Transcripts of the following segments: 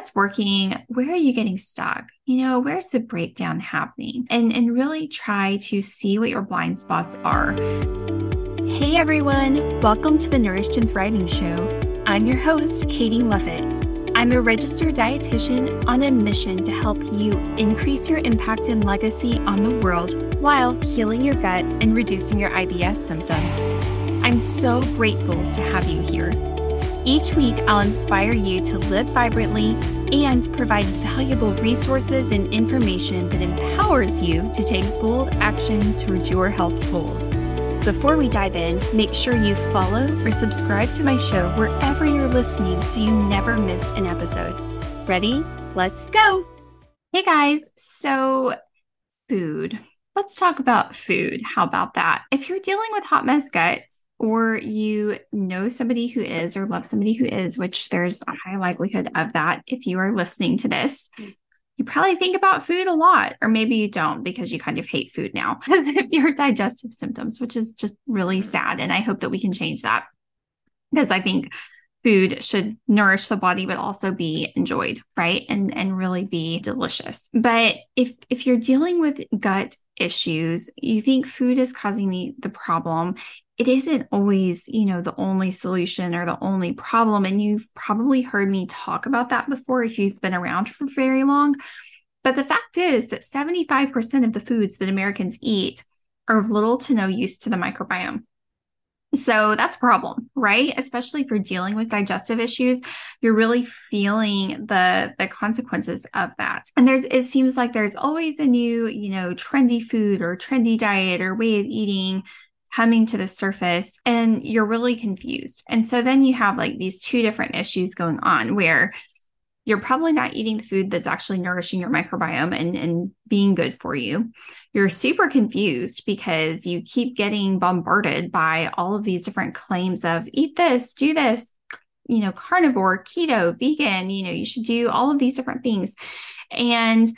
what's working? Where are you getting stuck? You know, where's the breakdown happening? And and really try to see what your blind spots are. Hey everyone, welcome to the Nourished and Thriving Show. I'm your host, Katie Levitt. I'm a registered dietitian on a mission to help you increase your impact and legacy on the world while healing your gut and reducing your IBS symptoms. I'm so grateful to have you here. Each week, I'll inspire you to live vibrantly and provide valuable resources and information that empowers you to take bold action towards your health goals. Before we dive in, make sure you follow or subscribe to my show wherever you're listening so you never miss an episode. Ready? Let's go. Hey guys, so food. Let's talk about food. How about that? If you're dealing with hot mess guts, or you know somebody who is, or love somebody who is, which there's a high likelihood of that if you are listening to this, you probably think about food a lot, or maybe you don't because you kind of hate food now because of your digestive symptoms, which is just really sad. And I hope that we can change that because I think food should nourish the body but also be enjoyed right and and really be delicious but if if you're dealing with gut issues you think food is causing me the problem it isn't always, you know, the only solution or the only problem. And you've probably heard me talk about that before if you've been around for very long. But the fact is that 75% of the foods that Americans eat are of little to no use to the microbiome. So that's a problem, right? Especially if you're dealing with digestive issues, you're really feeling the the consequences of that. And there's it seems like there's always a new, you know, trendy food or trendy diet or way of eating coming to the surface and you're really confused. And so then you have like these two different issues going on where you're probably not eating the food that's actually nourishing your microbiome and, and being good for you. You're super confused because you keep getting bombarded by all of these different claims of eat this, do this, you know, carnivore, keto, vegan, you know, you should do all of these different things. And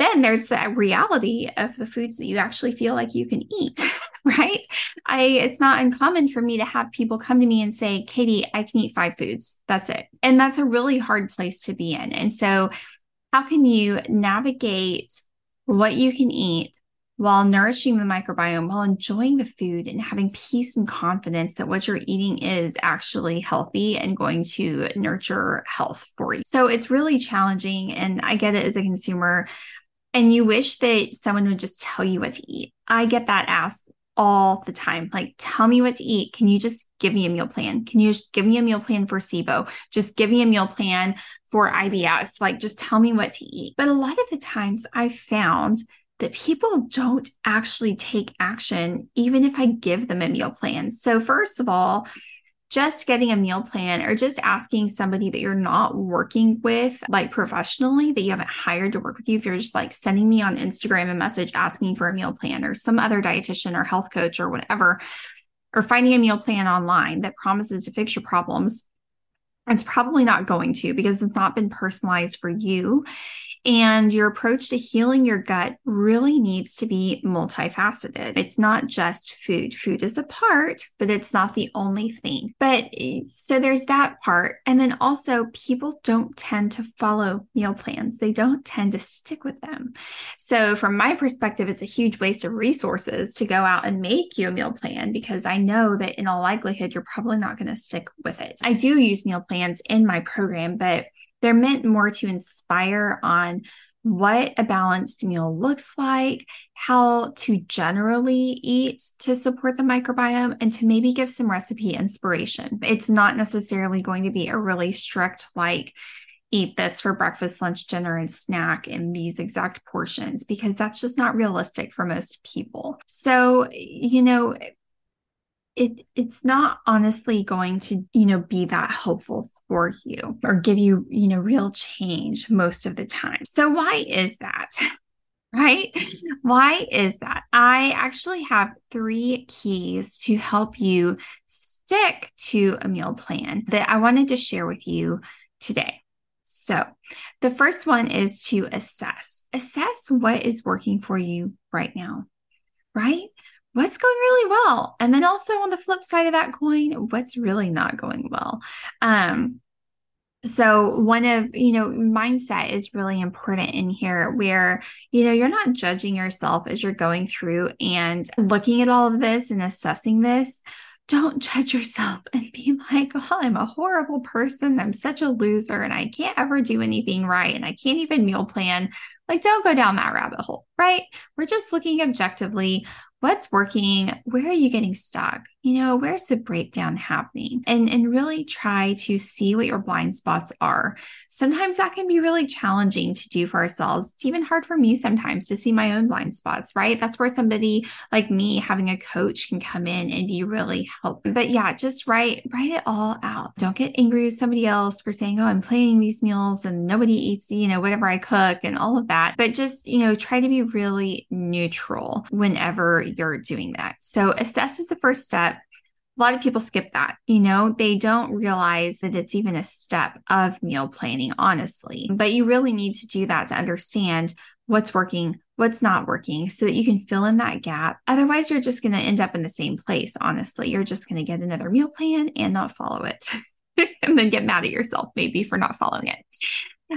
then there's the reality of the foods that you actually feel like you can eat right i it's not uncommon for me to have people come to me and say katie i can eat five foods that's it and that's a really hard place to be in and so how can you navigate what you can eat while nourishing the microbiome, while enjoying the food and having peace and confidence that what you're eating is actually healthy and going to nurture health for you. So it's really challenging. And I get it as a consumer and you wish that someone would just tell you what to eat. I get that asked all the time. Like, tell me what to eat. Can you just give me a meal plan? Can you just give me a meal plan for SIBO? Just give me a meal plan for IBS. Like, just tell me what to eat. But a lot of the times I've found that people don't actually take action, even if I give them a meal plan. So, first of all, just getting a meal plan or just asking somebody that you're not working with, like professionally, that you haven't hired to work with you, if you're just like sending me on Instagram a message asking for a meal plan or some other dietitian or health coach or whatever, or finding a meal plan online that promises to fix your problems, it's probably not going to because it's not been personalized for you. And your approach to healing your gut really needs to be multifaceted. It's not just food. Food is a part, but it's not the only thing. But eh, so there's that part. And then also, people don't tend to follow meal plans, they don't tend to stick with them. So, from my perspective, it's a huge waste of resources to go out and make you a meal plan because I know that in all likelihood, you're probably not going to stick with it. I do use meal plans in my program, but they're meant more to inspire on what a balanced meal looks like, how to generally eat to support the microbiome, and to maybe give some recipe inspiration. It's not necessarily going to be a really strict, like, eat this for breakfast, lunch, dinner, and snack in these exact portions because that's just not realistic for most people. So, you know, it it's not honestly going to you know be that helpful for you or give you you know real change most of the time. So why is that? Right? Why is that? I actually have three keys to help you stick to a meal plan that i wanted to share with you today. So the first one is to assess. Assess what is working for you right now right what's going really well? And then also on the flip side of that coin what's really not going well? Um so one of you know mindset is really important in here where you know you're not judging yourself as you're going through and looking at all of this and assessing this. Don't judge yourself and be like oh i'm a horrible person. I'm such a loser and i can't ever do anything right and i can't even meal plan. Like don't go down that rabbit hole right? We're just looking objectively what's working? Where are you getting stuck you know where's the breakdown happening? And and really try to see what your blind spots are. Sometimes that can be really challenging to do for ourselves. It's even hard for me sometimes to see my own blind spots right? That's where somebody like me having a coach can come in and be really helpful. But yeah just write write it all out. Don't get angry with somebody else for saying oh i'm planning these meals and nobody eats you know whatever i cook and all of that. But just you know try to be really neutral whenever you're doing that. So, assess is the first A lot of people skip that. You know, they don't realize that it's even a step of meal planning, honestly. But you really need to do that to understand what's working, what's not working, so that you can fill in that gap. Otherwise, you're just going to end up in the same place, honestly. You're just going to get another meal plan and not follow it. and then get mad at yourself maybe for not following it.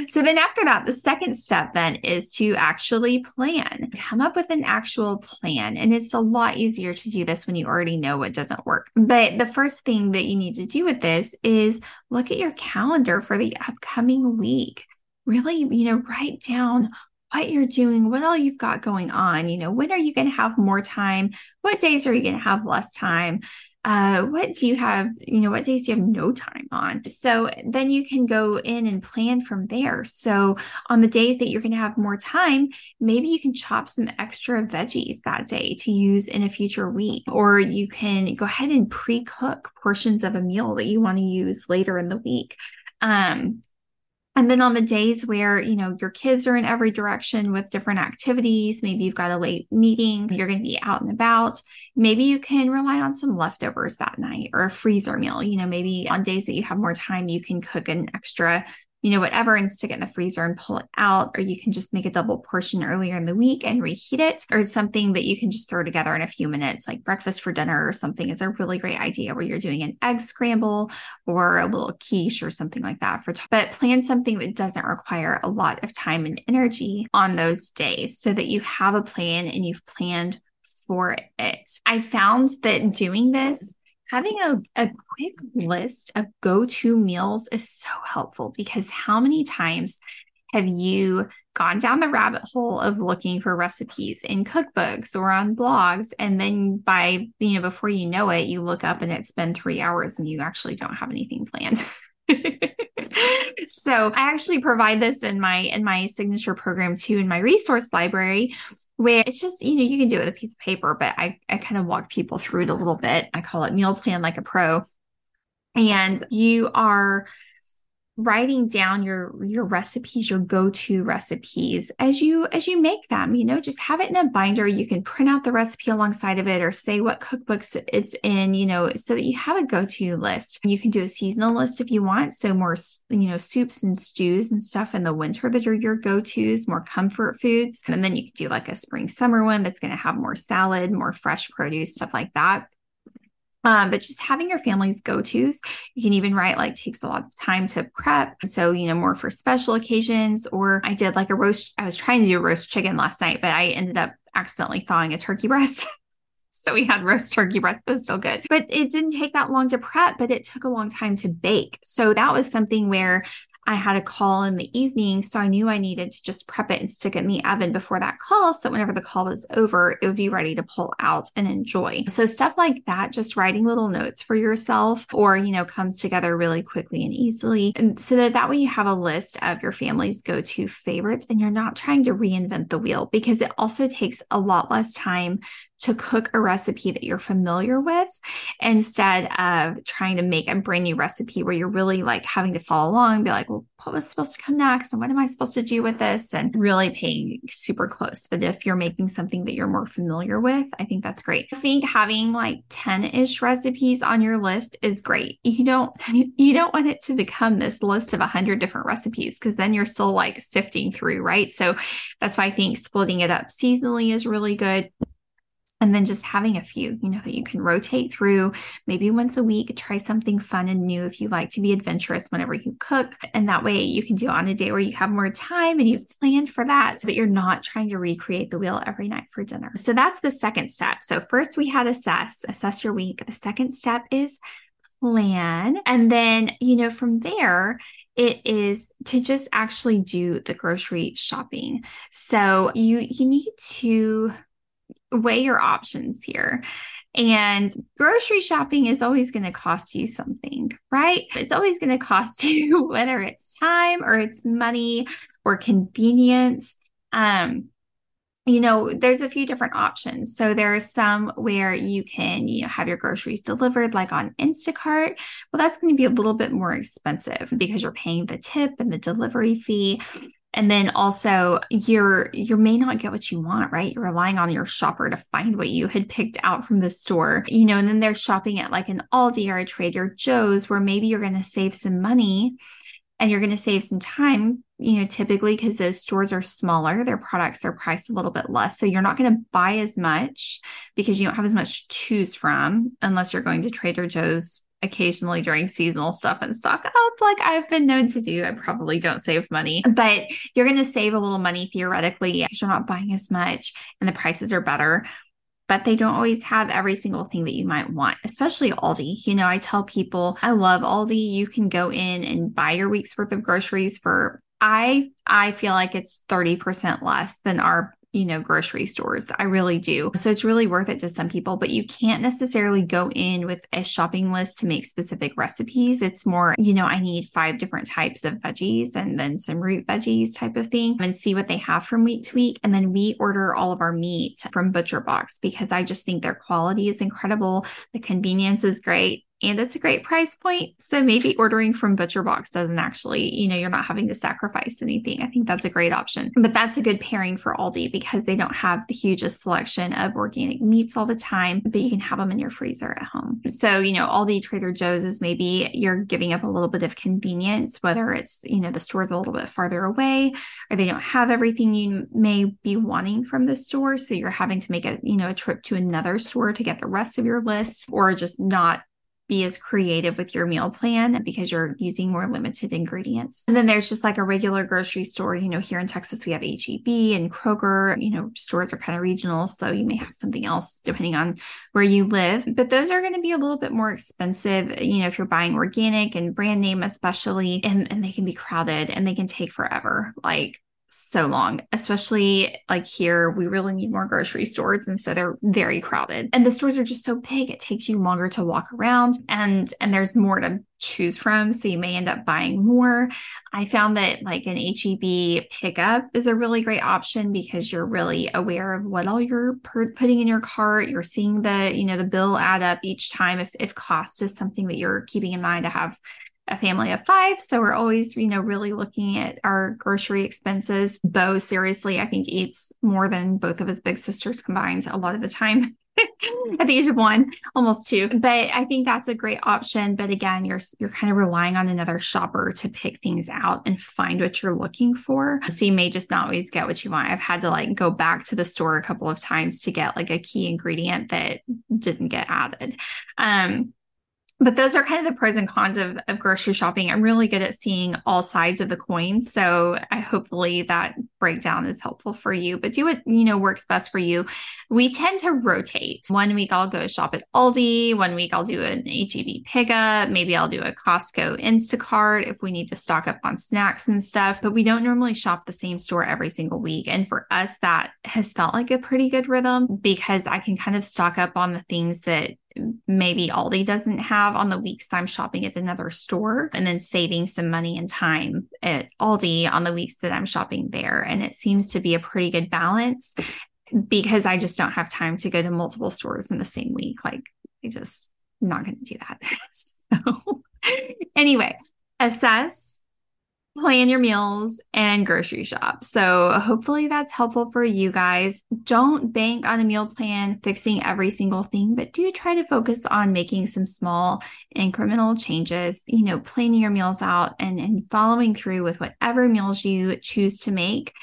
So then after that, the second step then is to actually plan. Come up with an actual plan. And it's a lot easier to do this when you already know what doesn't work. But the first thing that you need to do with this is look at your calendar for the upcoming week. Really, you know, write down what you're doing, what all you've got going on. You know, when are you going to have more time? What days are you going to have less time? Uh, what do you have, you know, what days do you have no time on? So then you can go in and plan from there. So on the days that you're going to have more time, maybe you can chop some extra veggies that day to use in a future week, or you can go ahead and pre cook portions of a meal that you want to use later in the week. Um, and then on the days where, you know, your kids are in every direction with different activities, maybe you've got a late meeting, you're going to be out and about, maybe you can rely on some leftovers that night or a freezer meal. You know, maybe on days that you have more time, you can cook an extra you know, whatever and stick it in the freezer and pull it out. Or you can just make a double portion earlier in the week and reheat it, or something that you can just throw together in a few minutes, like breakfast for dinner or something is a really great idea where you're doing an egg scramble or a little quiche or something like that for t- but plan something that doesn't require a lot of time and energy on those days so that you have a plan and you've planned for it. I found that doing this having a, a quick list of go to meals is so helpful because how many times have you gone down the rabbit hole of looking for recipes in cookbooks or on blogs? And then by you know before you know it you look up and it's been 3 hours and you actually don't have anything planned. So i actually provide this in my in my signature program too in my resource library where it's just you know you can do it with a piece of paper but i i kind of walk people through it a little bit. I call it meal plan like a pro. And you are writing down your your recipes your go-to recipes as you as you make them you know just have it in a binder. You can print out the recipe alongside of it or say what cookbooks it's in you know so that you have a go-to list. You can do a seasonal list if you want. So more you know soups and stews and stuff in the winter that are your go-to's more comfort foods. And then you can do like a spring summer one that's going to have more salad more fresh produce stuff like that um, but just having your family's go tos, you can even write like takes a lot of time to prep. So, you know, more for special occasions. Or I did like a roast, I was trying to do roast chicken last night, but I ended up accidentally thawing a turkey breast. so we had roast turkey breast, but was still good. But it didn't take that long to prep, but it took a long time to bake. So that was something where I had a call in the evening. So I knew I needed to just prep it and stick it in the oven before that call. So whenever the call was over, it would be ready to pull out and enjoy. So stuff like that, just writing little notes for yourself or, you know, comes together really quickly and easily. And so that that way you have a list of your family's go to favorites and you're not trying to reinvent the wheel because it also takes a lot less time to cook a recipe that you're familiar with instead of trying to make a brand new recipe where you're really like having to follow along, and be like, well, what was supposed to come next? And what am I supposed to do with this? And really paying super close. But if you're making something that you're more familiar with, I think that's great. I think having like 10 ish recipes on your list is great. You don't, you don't want it to become this list of a hundred different recipes because then you're still like sifting through, right? So that's why I think splitting it up seasonally is really good and then just having a few, you know, that you can rotate through maybe once a week, try something fun and new if you like to be adventurous whenever you cook. And that way you can do it on a day where you have more time and you've planned for that, but you're not trying to recreate the wheel every night for dinner. So that's the second step. So first we had assess, assess your week. The second step is plan. And then, you know, from there, it is to just actually do the grocery shopping. So you you need to weigh your options here. And grocery shopping is always going to cost you something, right? It's always going to cost you whether it's time or it's money or convenience. Um, you know, there's a few different options. So there are some where you can, you know, have your groceries delivered like on Instacart. Well, that's going to be a little bit more expensive because you're paying the tip and the delivery fee. And then also you're you may not get what you want, right? You're relying on your shopper to find what you had picked out from the store. You know, and then they're shopping at like an Aldi or a Trader Joe's where maybe you're going to save some money and you're going to save some time you know, typically because those stores are smaller, their products are priced a little bit less. So you're not going to buy as much because you don't have as much to choose from unless you're going to Trader Joe's occasionally during seasonal stuff and stock up like I've been known to do. I probably don't save money, but you're going to save a little money theoretically because you're not buying as much and the prices are better but they don't always have every single thing that you might want, especially Aldi. You know, I tell people I love Aldi. You can go in and buy your week's worth of groceries for I I feel like it's 30% less than our you know, grocery stores. I really do. So it's really worth it to some people, but you can't necessarily go in with a shopping list to make specific recipes. It's more, you know, I need five different types of veggies and then some root veggies type of thing and see what they have from week to week. And then we order all of our meat from Butcher Box because I just think their quality is incredible. The convenience is great and it's a great price point. So maybe ordering from Butcher Box doesn't actually, you know, you're not having to sacrifice anything. I think that's a great option. But that's a good pairing for Aldi because they don't have the hugest selection of organic meats all the time, but you can have them in your freezer at home. So, you know, Aldi Trader Joe's is maybe you're giving up a little bit of convenience, whether it's, you know, the store's a little bit farther away or they don't have everything you may be wanting from the store. So you're having to make a, you know, a trip to another store to get the rest of your list or just not be as creative with your meal plan because you're using more limited ingredients. And then there's just like a regular grocery store. You know, here in Texas, we have HEB and Kroger. You know, stores are kind of regional. So you may have something else depending on where you live. But those are going to be a little bit more expensive, you know, if you're buying organic and brand name, especially, and, and they can be crowded and they can take forever. Like so long, especially like here, we really need more grocery stores. And so they're very crowded. And the stores are just so big, it takes you longer to walk around and and there's more to choose from. So you may end up buying more. I found that like an HEB pickup is a really great option because you're really aware of what all you're per- putting in your cart. You're seeing the, you know, the bill add up each time if if cost is something that you're keeping in mind to have a family of five. So we're always, you know, really looking at our grocery expenses. Bo, seriously, I think eats more than both of his big sisters combined a lot of the time. at the age of one, almost two. But I think that's a great option. But again, you're you're kind of relying on another shopper to pick things out and find what you're looking for. So you may just not always get what you want. I've had to like go back to the store a couple of times to get like a key ingredient that didn't get added. Um, but those are kind of the pros and cons of, of grocery shopping. I'm really good at seeing all sides of the coin. So I hopefully that breakdown is helpful for you, but do what, you know, works best for you. We tend to rotate. One week I'll go shop at Aldi. One week I'll do an HEB pickup. Maybe I'll do a Costco Instacart if we need to stock up on snacks and stuff, but we don't normally shop the same store every single week. And for us, that has felt like a pretty good rhythm because I can kind of stock up on the things that maybe Aldi doesn't have on the weeks I'm shopping at another store, and then saving some money and time at Aldi on the weeks that I'm shopping there. And it seems to be a pretty good balance because I just don't have time to go to multiple stores in the same week. Like, I just not going to do that. so, anyway, assess plan your meals and grocery shop. So hopefully that's helpful for you guys. Don't bank on a meal plan fixing every single thing, but do try to focus on making some small incremental changes, you know, planning your meals out and, and following through with whatever meals you choose to make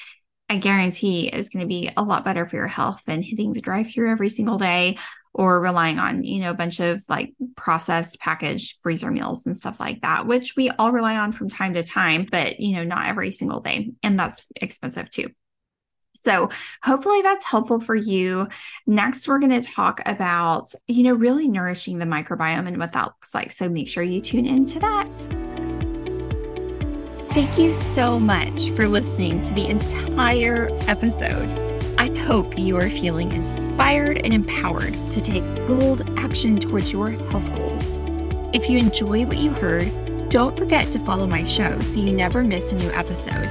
I guarantee it's going to be a lot better for your health than hitting the drive through every single day or relying on, you know, a bunch of like processed packaged freezer meals and stuff like that, which we all rely on from time to time, but, you know, not every single day. And that's expensive too. So, hopefully that's helpful for you. Next, we're going to talk about, you know, really nourishing the microbiome and what that looks like. So, make sure you tune into that. Thank you so much for listening to the entire episode. Hope you are feeling inspired and empowered to take bold action towards your health goals. If you enjoy what you heard, don't forget to follow my show so you never miss a new episode.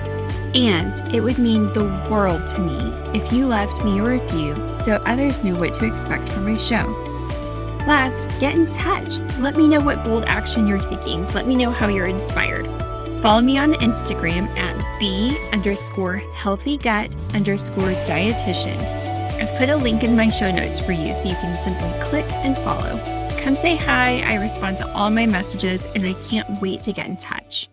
And it would mean the world to me if you left me a review so others knew what to expect from my show. Last, get in touch. Let me know what bold action you're taking. Let me know how you're inspired. Follow me on Instagram at the underscore healthy gut underscore dietitian. I've put a link in my show notes for you so you can simply click and follow. Come say hi. I respond to all my messages and I can't wait to get in touch.